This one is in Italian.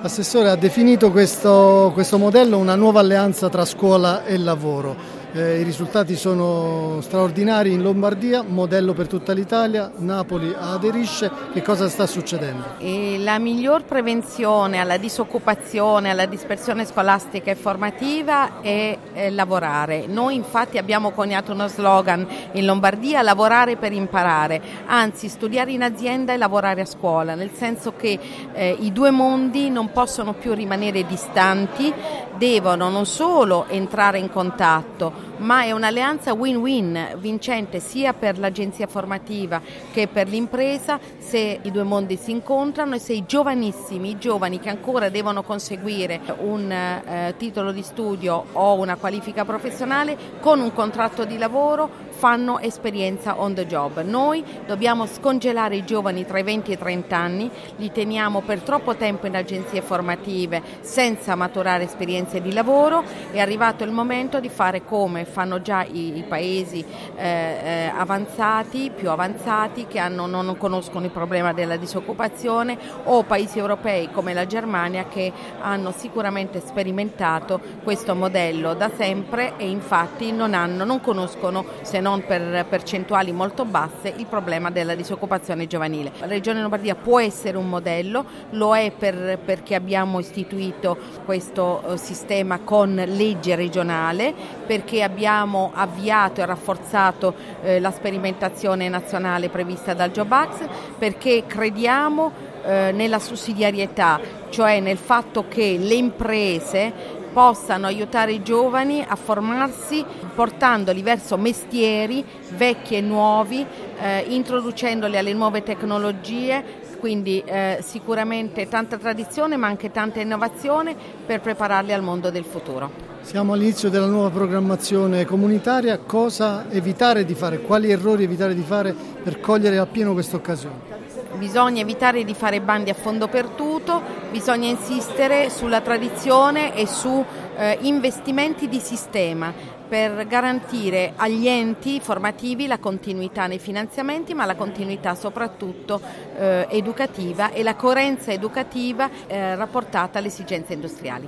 L'assessore ha definito questo, questo modello una nuova alleanza tra scuola e lavoro. Eh, I risultati sono straordinari in Lombardia, modello per tutta l'Italia, Napoli aderisce, che cosa sta succedendo? E la miglior prevenzione alla disoccupazione, alla dispersione scolastica e formativa è, è lavorare. Noi infatti abbiamo coniato uno slogan in Lombardia, lavorare per imparare, anzi studiare in azienda e lavorare a scuola, nel senso che eh, i due mondi non possono più rimanere distanti, devono non solo entrare in contatto, ma è un'alleanza win-win, vincente sia per l'agenzia formativa che per l'impresa se i due mondi si incontrano e se i giovanissimi, i giovani che ancora devono conseguire un eh, titolo di studio o una qualifica professionale con un contratto di lavoro fanno esperienza on the job. Noi dobbiamo scongelare i giovani tra i 20 e i 30 anni, li teniamo per troppo tempo in agenzie formative senza maturare esperienze di lavoro, è arrivato il momento di fare come fanno già i, i paesi eh, eh, avanzati, più avanzati, che hanno, non conoscono il problema della disoccupazione o paesi europei come la Germania che hanno sicuramente sperimentato questo modello da sempre e infatti non, hanno, non conoscono se non per percentuali molto basse il problema della disoccupazione giovanile. La Regione Lombardia può essere un modello, lo è per, perché abbiamo istituito questo eh, sistema con legge regionale, perché abbiamo abbiamo avviato e rafforzato eh, la sperimentazione nazionale prevista dal Job Act perché crediamo eh, nella sussidiarietà, cioè nel fatto che le imprese possano aiutare i giovani a formarsi portandoli verso mestieri vecchi e nuovi, eh, introducendoli alle nuove tecnologie, quindi eh, sicuramente tanta tradizione ma anche tanta innovazione per prepararli al mondo del futuro. Siamo all'inizio della nuova programmazione comunitaria, cosa evitare di fare, quali errori evitare di fare per cogliere appieno questa occasione? Bisogna evitare di fare bandi a fondo perduto, bisogna insistere sulla tradizione e su eh, investimenti di sistema per garantire agli enti formativi la continuità nei finanziamenti, ma la continuità soprattutto eh, educativa e la coerenza educativa eh, rapportata alle esigenze industriali.